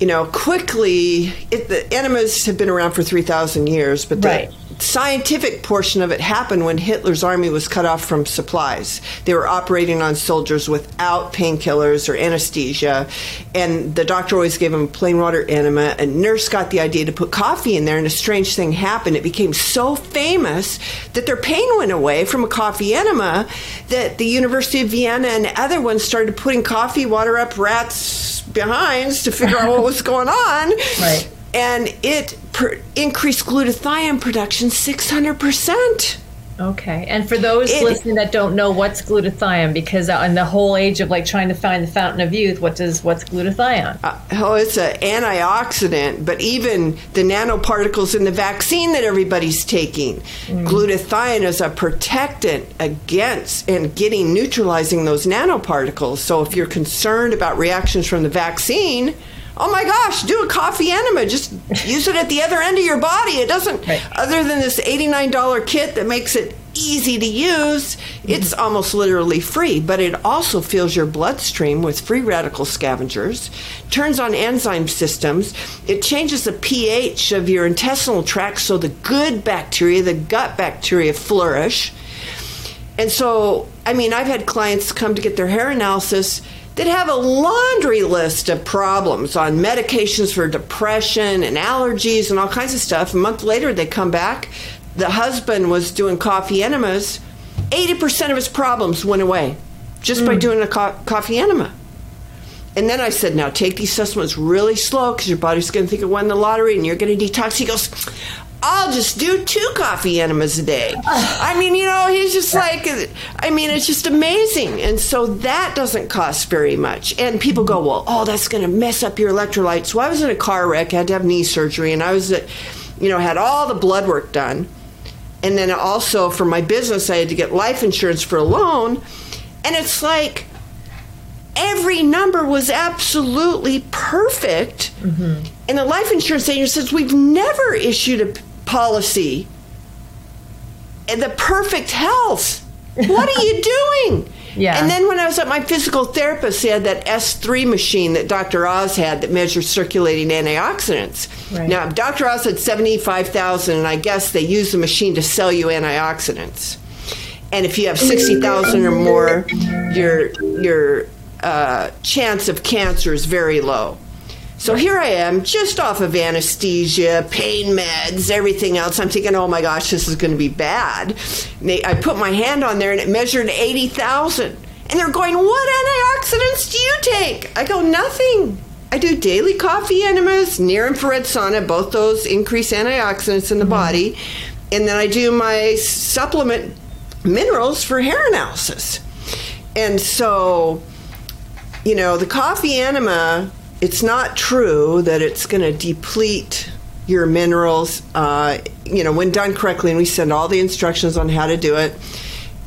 You know, quickly, it, the enemas have been around for 3,000 years, but the, Right. Scientific portion of it happened when Hitler's army was cut off from supplies. They were operating on soldiers without painkillers or anesthesia, and the doctor always gave them plain water enema. A nurse got the idea to put coffee in there, and a strange thing happened. It became so famous that their pain went away from a coffee enema that the University of Vienna and other ones started putting coffee water up rats' behinds to figure out what was going on <laughs> Right. And it per- increased glutathione production 600%. Okay. And for those It- listening that don't know what's glutathione, because uh, in the whole age of like trying to find the fountain of youth, what does what's glutathione? Uh, oh, it's an antioxidant, but even the nanoparticles in the vaccine that everybody's taking, glutathione is a protectant against and getting neutralizing those nanoparticles. So if you're concerned about reactions from the vaccine, oh my gosh, do a coffee enema. Just use it at the other end of your body. It doesn't, Right. other than this $89 kit that makes it easy to use, it's mm-hmm. almost literally free, but it also fills your bloodstream with free radical scavengers, turns on enzyme systems, it changes the pH of your intestinal tract so the good bacteria, the gut bacteria, flourish. And so, I mean, I've had clients come to get their hair analysis that have a laundry list of problems on medications for depression and allergies and all kinds of stuff. A month later, they come back. The husband was doing coffee enemas. 80% of his problems went away just by hmm. doing a co- coffee enema. And then I said, now take these supplements really slow because your body's going to think it won the lottery and you're going to detox. He goes, I'll just do two coffee enemas a day. <sighs> I mean, you know, he's just like, I mean, it's just amazing. And so that doesn't cost very much. And people go, well, oh, that's going to mess up your electrolytes. Well, I was in a car wreck, had to have knee surgery, and I was, you know, had all the blood work done. And then also for my business, I had to get life insurance for a loan. And it's like, every number was absolutely perfect. Mm-hmm. And the life insurance agent says, We've never issued a policy and the perfect health. What are you <laughs> doing? Yeah. And then when I was at my physical therapist, he had that S3 machine that Dr. Oz had that measures circulating antioxidants. Right. Now, Dr. Oz had 75,000, and I guess they use the machine to sell you antioxidants. And if you have 60,000 or more, your, your uh, chance of cancer is very low. So here I am, just off of anesthesia, pain meds, everything else. I'm thinking, oh my gosh, this is going to be bad. They, I put my hand on there and it measured 80,000. And they're going, what antioxidants do you take? I go, nothing. I do daily coffee enemas, near infrared sauna, both those increase antioxidants in the mm-hmm. body. And then I do my supplement minerals for hair analysis. And so you know, the coffee enema, it's not true that it's going to deplete your minerals. Uh, you know, when done correctly, and we send all the instructions on how to do it.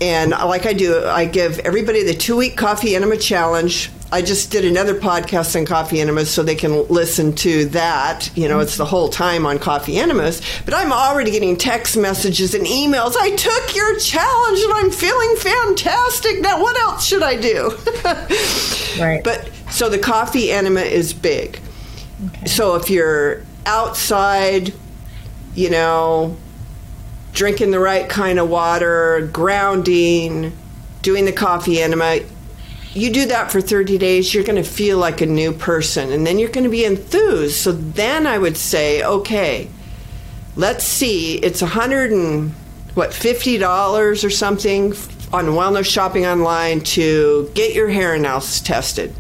And like I do, I give everybody the two week coffee enema challenge. I just did another podcast on coffee enemas so they can listen to that. You know, it's the whole time on coffee enemas. But I'm already getting text messages and emails. I took your challenge and I'm feeling fantastic. Now, what else should I do? <laughs> Right. But so the coffee enema is big. So if you're outside, you know, drinking the right kind of water, grounding, doing the coffee enema, you do that for 30 days, you're going to feel like a new person and then you're going to be enthused. So then I would say, okay, let's see, it's a hundred and what, $50 or something on wellness shopping online to get your hair analysis tested.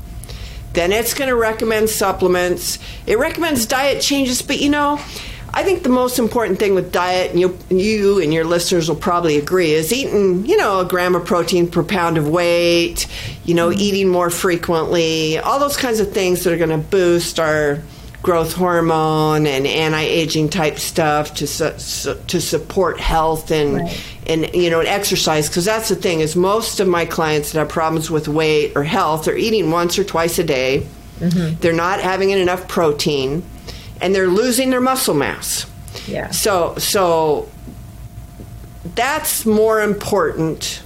Then it's going to recommend supplements. It recommends diet changes, but you know, I think the most important thing with diet, and you, you and your listeners will probably agree, is eating, you know, a gram of protein per pound of weight, you know, mm-hmm. eating more frequently, all those kinds of things that are going to boost our growth hormone and anti-aging type stuff to su- su- to support health and Right. and you know and exercise because that's the thing is most of my clients that have problems with weight or health are eating once or twice a day mm-hmm. they're not having enough protein and they're losing their muscle mass Yeah. so so that's more important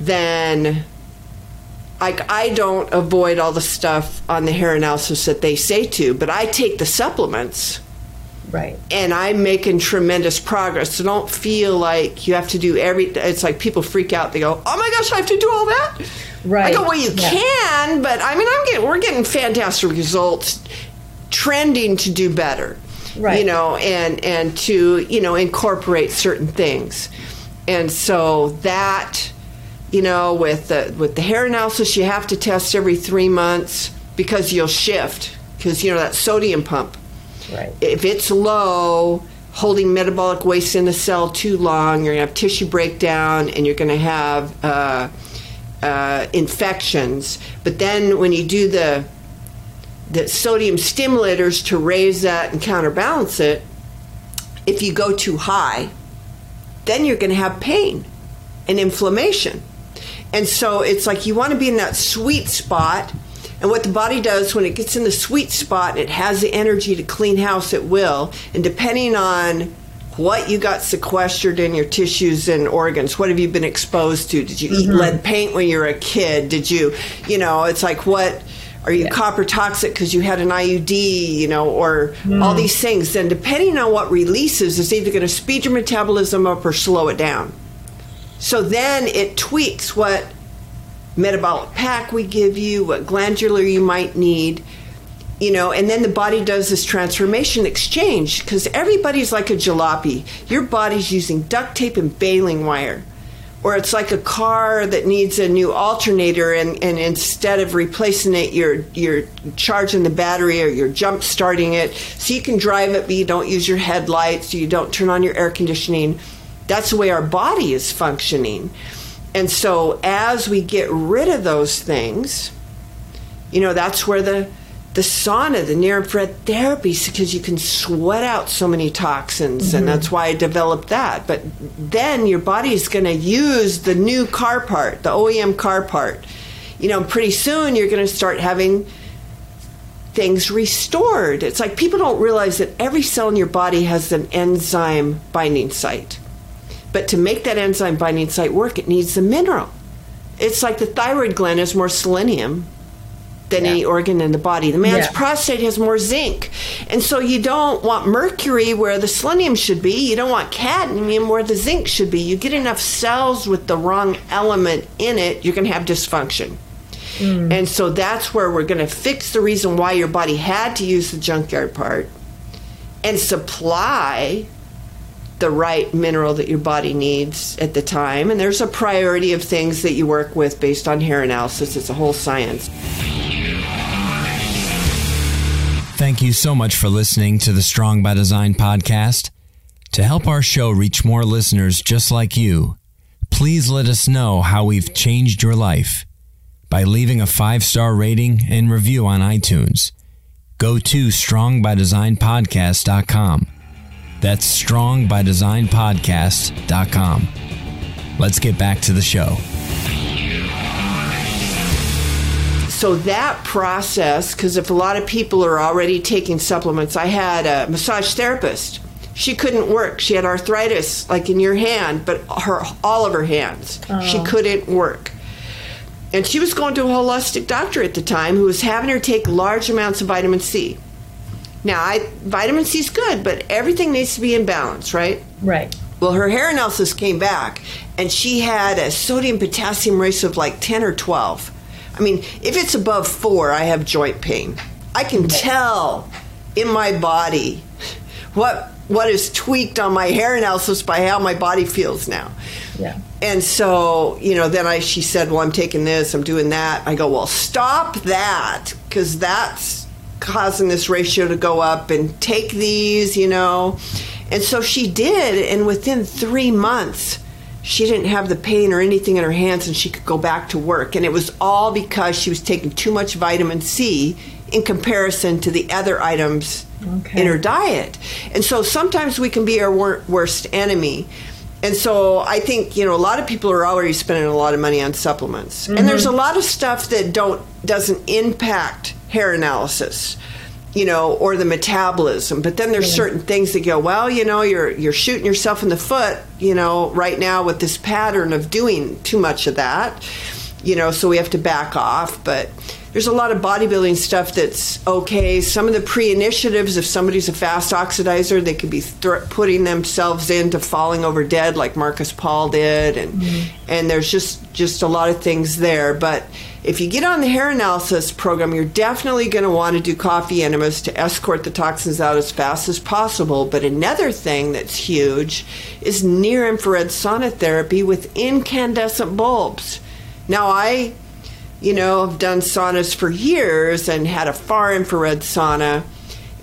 than like I don't avoid all the stuff on the hair analysis that they say to, but I take the supplements Right. and I'm making tremendous progress. So don't feel like you have to do every. It's like people freak out. They go, "Oh my gosh, I have to do all that." Right. I go, "Well, you Yeah. can, but I mean, I'm getting we're getting fantastic results, trending to do better, Right. You know, and and to you know incorporate certain things, and so that you know with the with the hair analysis, you have to test every three months because you'll shift because you know that sodium pump Right. if it's low, holding metabolic waste in the cell too long, you're going to have tissue breakdown and you're going to have uh, uh, infections. But then when you do the the sodium stimulators to raise that and counterbalance it, if you go too high, then you're going to have pain and inflammation. And so it's like you want to be in that sweet spot. And what the body does when it gets in the sweet spot it has the energy to clean house, it will. And depending on what you got sequestered in your tissues and organs, what have you been exposed to? Did you eat mm-hmm. lead paint when you were a kid? Did you, you know, it's like what. Are you copper toxic because you had an IUD, you know, or all mm. these things? Then, depending on what releases, is either going to speed your metabolism up or slow it down. So then it tweaks what metabolic pack we give you, what glandular you might need, you know, and then the body does this transformation exchange because everybody's like a jalopy. Your body's using duct tape and baling wire. Or it's like a car that needs a new alternator, and, and instead of replacing it, you're you're charging the battery or you're jump starting it, so you can drive it, but you don't use your headlights, you don't turn on your air conditioning. That's the way our body is functioning. And so as we get rid of those things, you know, that's where the the sauna, the near infrared therapy, because you can sweat out so many toxins, and mm-hmm. that's why I developed that. But then your body is going to use the new car part, the OEM car part. You know, pretty soon you're going to start having things restored. It's like people don't realize that every cell in your body has an enzyme binding site. But to make that enzyme binding site work, it needs the mineral. It's like the thyroid gland has more selenium than any organ in the body. The man's Yeah. prostate has more zinc. And so you don't want mercury where the selenium should be. You don't want cadmium where the zinc should be. You get enough cells with the wrong element in it, you're going to have dysfunction. Hmm. And so that's where we're going to fix the reason why your body had to use the junkyard part and supply the right mineral that your body needs at the time. And there's a priority of things that you work with based on hair analysis. It's a whole science. Thank you so much for listening to the Strong by Design podcast. To help our show reach more listeners just like you, please let us know how we've changed your life by leaving a five star rating and review on iTunes. Go to strongbydesignpodcast.com. That's strongbydesignpodcast.com. Let's get back to the show. so that process because if a lot of people are already taking supplements i had a massage therapist. She couldn't work. She had arthritis like in your hand but her all of her hands. She oh. couldn't work. And she was going to a holistic doctor at the time who was having her take large amounts of vitamin c now I, vitamin c is good but everything needs to be in balance right Right. well, her hair analysis came back, and she had a sodium potassium ratio of like 10 or 12. I mean, if it's above four, I have joint pain. I can tell in my body what what is tweaked on my hair analysis by how my body feels now. Yeah. And so, you know, then I she said, "Well, I'm taking this, I'm doing that." I go, "Well, stop that cuz that's causing this ratio to go up and take these, you know." And so she did, and within 3 months, she didn't have the pain or anything in her hands and she could go back to work. And it was all because she was taking too much vitamin C in comparison to the other items okay. in her diet. And so sometimes we can be our wor- worst enemy. And so I think you know a lot of people are already spending a lot of money on supplements, mm-hmm. and there's a lot of stuff that don't doesn't impact hair analysis you know, or the metabolism. But then there's certain things that go, well, you know, you're you're shooting yourself in the foot, you know, right now with this pattern of doing too much of that. You know, so we have to back off, but there's a lot of bodybuilding stuff that's okay. Some of the pre initiatives, if somebody's a fast oxidizer, they could be th- putting themselves into falling over dead, like Marcus Paul did, and mm-hmm. and there's just just a lot of things there. But if you get on the hair analysis program, you're definitely going to want to do coffee enemas to escort the toxins out as fast as possible. But another thing that's huge is near infrared sauna therapy with incandescent bulbs. Now, I, you know, I've done saunas for years and had a far infrared sauna.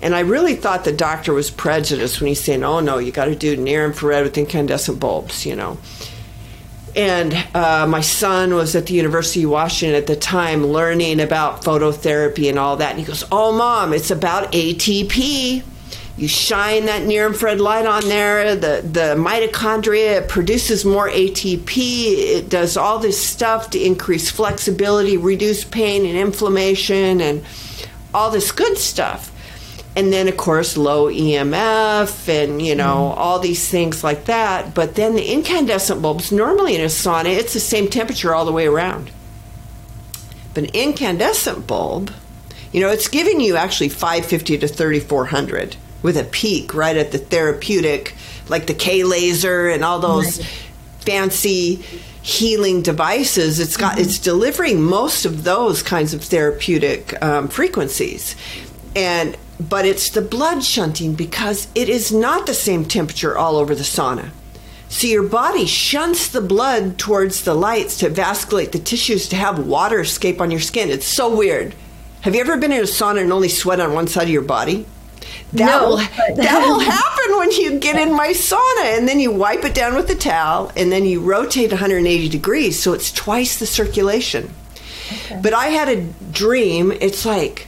And I really thought the doctor was prejudiced when he's saying, oh, no, you got to do near infrared with incandescent bulbs, you know. And uh, my son was at the University of Washington at the time learning about phototherapy and all that. And he goes, Oh, mom, it's about ATP. You shine that near infrared light on there, the, the mitochondria produces more ATP. It does all this stuff to increase flexibility, reduce pain and inflammation, and all this good stuff and then of course low EMF and you know mm. all these things like that. But then the incandescent bulbs, normally in a sauna, it's the same temperature all the way around. But an incandescent bulb, you know, it's giving you actually 550 to 3400 with a peak right at the therapeutic, like the K laser and all those right. fancy healing devices it's got mm-hmm. it's delivering most of those kinds of therapeutic um, frequencies and but it's the blood shunting because it is not the same temperature all over the sauna. So your body shunts the blood towards the lights to vasculate the tissues to have water escape on your skin. It's so weird. Have you ever been in a sauna and only sweat on one side of your body? That no, will <laughs> that will happen when you get in my sauna and then you wipe it down with a towel and then you rotate 180 degrees so it's twice the circulation. Okay. But I had a dream, it's like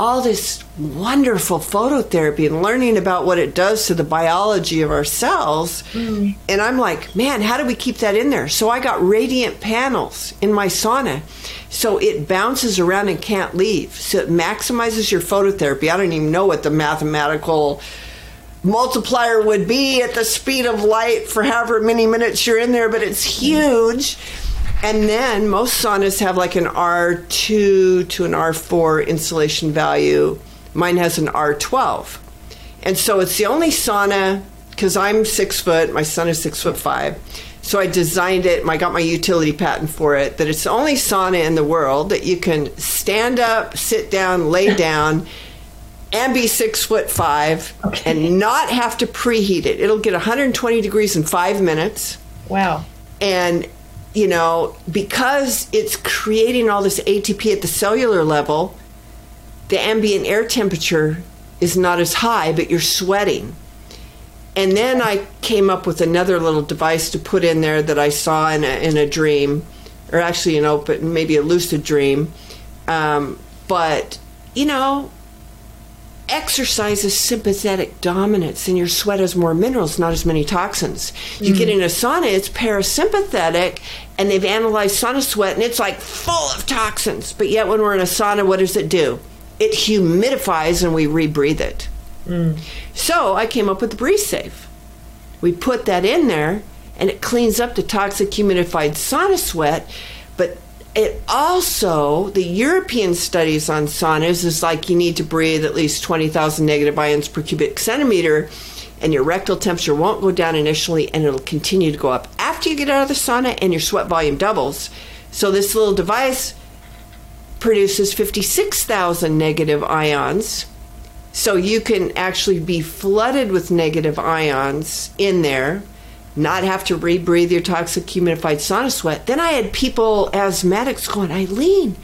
all this wonderful phototherapy and learning about what it does to the biology of our cells. Mm. And I'm like, man, how do we keep that in there? So I got radiant panels in my sauna. So it bounces around and can't leave. So it maximizes your phototherapy. I don't even know what the mathematical multiplier would be at the speed of light for however many minutes you're in there, but it's huge. And then most saunas have like an R2 to an R4 insulation value. Mine has an R12. And so it's the only sauna, because I'm six foot, my son is six foot five. So I designed it, I got my utility patent for it, that it's the only sauna in the world that you can stand up, sit down, lay <laughs> down, and be six foot five okay. and not have to preheat it. It'll get 120 degrees in five minutes. Wow. And you know, because it's creating all this ATP at the cellular level, the ambient air temperature is not as high, but you're sweating. And then I came up with another little device to put in there that I saw in a, in a dream, or actually an open, maybe a lucid dream. Um, but, you know, exercises sympathetic dominance and your sweat has more minerals, not as many toxins. You mm. get in a sauna, it's parasympathetic, and they've analyzed sauna sweat and it's like full of toxins. But yet, when we're in a sauna, what does it do? It humidifies and we rebreathe it. Mm. So I came up with Breathe Safe. We put that in there and it cleans up the toxic humidified sauna sweat, but it also the European studies on saunas is like you need to breathe at least 20,000 negative ions per cubic centimeter and your rectal temperature won't go down initially and it'll continue to go up after you get out of the sauna and your sweat volume doubles. So this little device produces 56,000 negative ions. So you can actually be flooded with negative ions in there not have to rebreathe your toxic humidified sauna sweat. Then I had people, asthmatics, going, Eileen,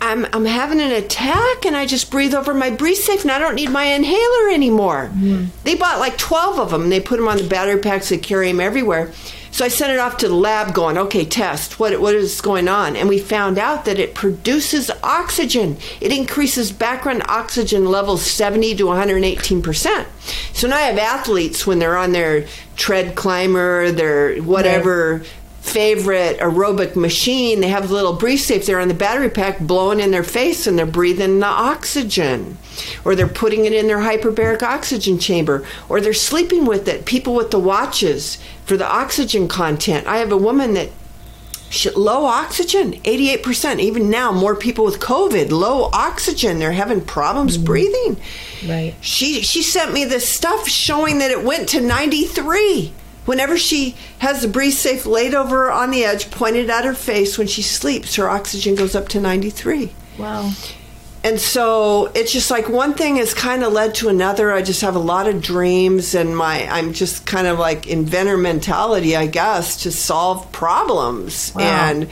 I'm, I'm having an attack and I just breathe over my breathe safe and I don't need my inhaler anymore. Mm. They bought like 12 of them and they put them on the battery packs, they carry them everywhere. So I sent it off to the lab going, okay, test, what, what is going on? And we found out that it produces oxygen. It increases background oxygen levels 70 to 118%. So now I have athletes when they're on their tread climber, their whatever. Right favorite aerobic machine, they have a little breathe safe there on the battery pack blowing in their face and they're breathing the oxygen. Or they're putting it in their hyperbaric oxygen chamber. Or they're sleeping with it. People with the watches for the oxygen content. I have a woman that she, low oxygen, 88%. Even now, more people with COVID, low oxygen, they're having problems mm-hmm. breathing. Right. She she sent me this stuff showing that it went to 93. Whenever she has the breathe safe laid over on the edge, pointed at her face when she sleeps, her oxygen goes up to 93. Wow. And so it's just like one thing has kind of led to another. I just have a lot of dreams, and my I'm just kind of like inventor mentality, I guess, to solve problems. Wow. And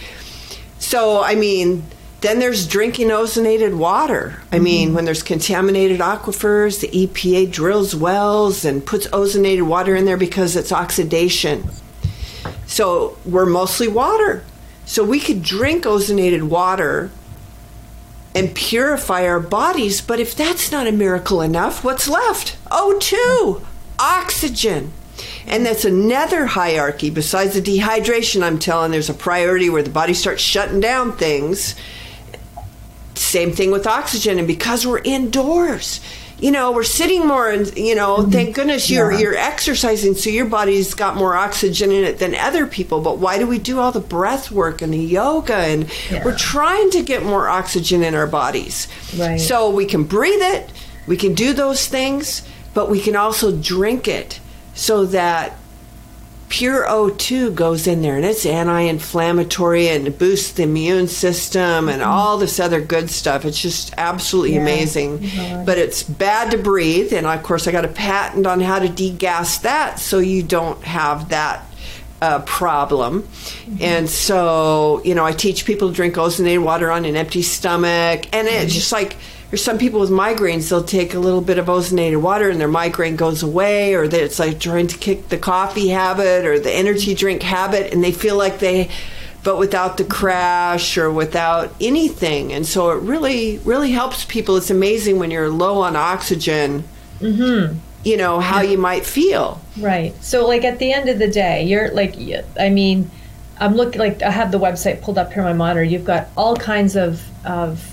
so, I mean, then there's drinking ozonated water. I mm-hmm. mean, when there's contaminated aquifers, the EPA drills wells and puts ozonated water in there because it's oxidation. So we're mostly water. So we could drink ozonated water and purify our bodies, but if that's not a miracle enough, what's left? O2, oxygen. And that's another hierarchy besides the dehydration. I'm telling there's a priority where the body starts shutting down things same thing with oxygen. And because we're indoors, you know, we're sitting more and, you know, mm-hmm. thank goodness you're, yeah. you're exercising so your body's got more oxygen in it than other people. But why do we do all the breath work and the yoga? And yeah. we're trying to get more oxygen in our bodies. Right. So we can breathe it, we can do those things, but we can also drink it so that pure O2 goes in there and it's anti inflammatory and boosts the immune system and mm-hmm. all this other good stuff. It's just absolutely yeah. amazing. Mm-hmm. But it's bad to breathe. And of course, I got a patent on how to degas that so you don't have that uh, problem. Mm-hmm. And so, you know, I teach people to drink ozonated water on an empty stomach. And it's mm-hmm. just like, there's some people with migraines, they'll take a little bit of ozonated water and their migraine goes away, or that it's like trying to kick the coffee habit or the energy drink habit, and they feel like they, but without the crash or without anything. And so it really, really helps people. It's amazing when you're low on oxygen. Mm-hmm you know how you might feel right so like at the end of the day you're like i mean i'm looking like i have the website pulled up here on my monitor you've got all kinds of of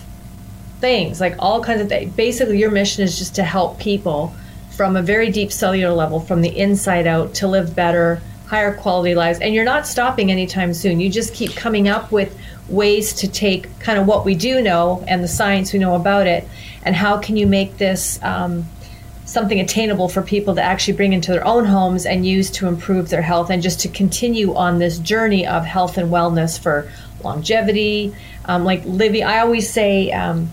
things, like all kinds of things. Basically, your mission is just to help people from a very deep cellular level, from the inside out, to live better, higher quality lives. And you're not stopping anytime soon. You just keep coming up with ways to take kind of what we do know and the science we know about it, and how can you make this um, something attainable for people to actually bring into their own homes and use to improve their health and just to continue on this journey of health and wellness for longevity. Um, like Livy, I always say, um,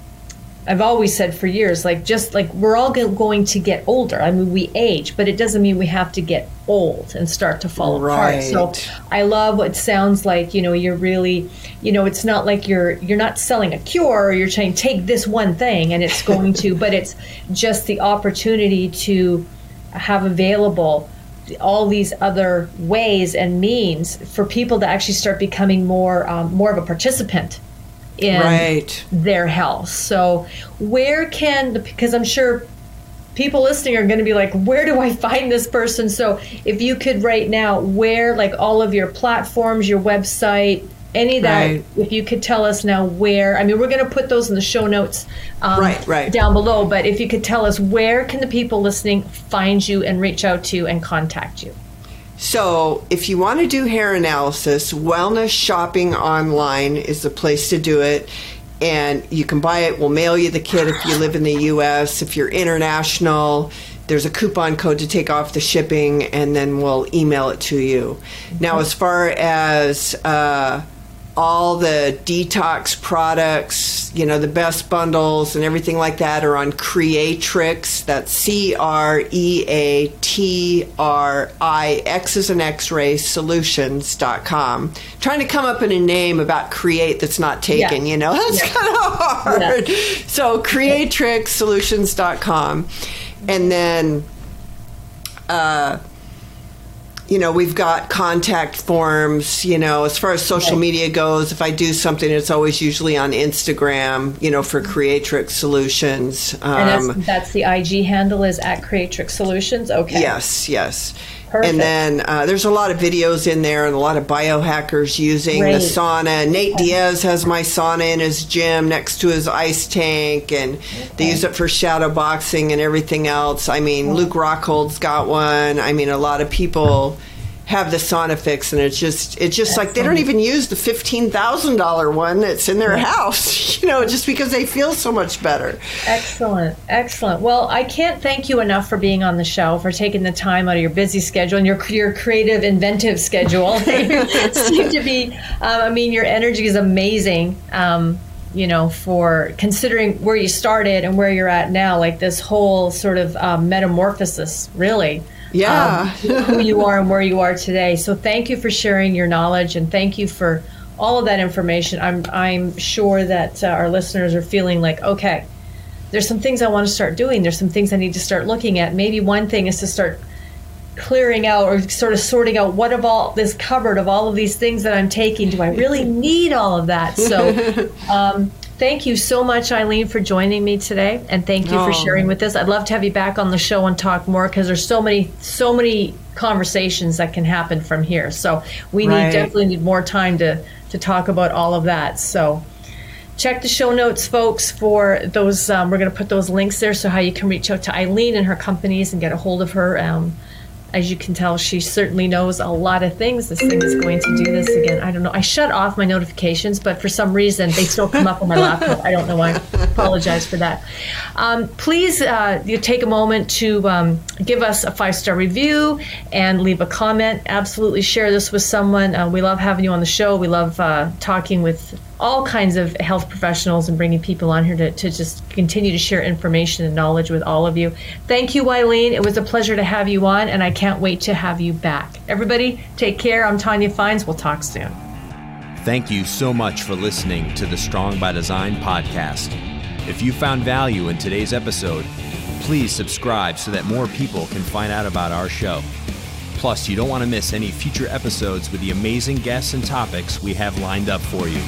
I've always said for years, like just like we're all going to get older. I mean, we age, but it doesn't mean we have to get old and start to fall right. apart. So I love what sounds like. You know, you're really, you know, it's not like you're you're not selling a cure or you're saying take this one thing and it's going to, but it's just the opportunity to have available all these other ways and means for people to actually start becoming more um, more of a participant in right. their health. So, where can, the, because I'm sure people listening are going to be like, where do I find this person? So, if you could right now, where, like all of your platforms, your website, any of that, right. if you could tell us now where, I mean, we're going to put those in the show notes um, right, right. down below, but if you could tell us where can the people listening find you and reach out to you and contact you? So, if you want to do hair analysis, Wellness Shopping Online is the place to do it. And you can buy it. We'll mail you the kit if you live in the U.S. If you're international, there's a coupon code to take off the shipping, and then we'll email it to you. Now, as far as uh, all the detox products, you know, the best bundles and everything like that are on Creatrix. That's C R E A T R I X is an X ray solutions.com. Trying to come up with a name about create that's not taken, yeah. you know, that's yeah. kind of hard. Yeah. So creatrixsolutions.com. And then, uh, you know, we've got contact forms, you know, as far as social media goes, if I do something, it's always usually on Instagram, you know, for Creatrix Solutions. And Um, that's, that's the IG handle is at Creatrix Solutions. Okay. Yes, yes. Perfect. And then uh, there's a lot of videos in there and a lot of biohackers using Great. the sauna. Nate Diaz has my sauna in his gym next to his ice tank, and they use it for shadow boxing and everything else. I mean, Luke Rockhold's got one. I mean, a lot of people have the sauna fix, and it's just it's just like they don't even use the fifteen thousand dollar one that's in their house, <laughs> you know, just because they feel so much better. Excellent, excellent. Well, I can't thank you enough for being on the show, for taking the time out of your busy schedule and your your creative, inventive schedule. <laughs> Seem to be. Um, I mean, your energy is amazing. Um, you know, for considering where you started and where you're at now, like this whole sort of um, metamorphosis, really. Yeah. um, who you are and where you are today. So thank you for sharing your knowledge and thank you for all of that information. I'm I'm sure that uh, our listeners are feeling like okay, there's some things I want to start doing. There's some things I need to start looking at. Maybe one thing is to start clearing out or sort of sorting out what of all this cupboard of all of these things that I'm taking. Do I really <laughs> need all of that? So. <laughs> Um, Thank you so much, Eileen, for joining me today, and thank you for Oh. sharing with us. I'd love to have you back on the show and talk more because there's so many, so many conversations that can happen from here. So we Right. need definitely need more time to to talk about all of that. So check the show notes, folks, for those. Um, we're going to put those links there, so how you can reach out to Eileen and her companies and get a hold of her. Um, as you can tell, she certainly knows a lot of things. This thing is going to do this again. I don't know. I shut off my notifications, but for some reason they still come up on my laptop. I don't know why. I apologize for that. Um, please, uh, you take a moment to um, give us a five star review and leave a comment. Absolutely share this with someone. Uh, we love having you on the show. We love uh, talking with all kinds of health professionals and bringing people on here to, to just continue to share information and knowledge with all of you. Thank you, Eileen. It was a pleasure to have you on, and I can't wait to have you back. Everybody, take care. I'm Tanya Fines. We'll talk soon. Thank you so much for listening to the Strong by Design podcast. If you found value in today's episode, please subscribe so that more people can find out about our show. Plus, you don't want to miss any future episodes with the amazing guests and topics we have lined up for you.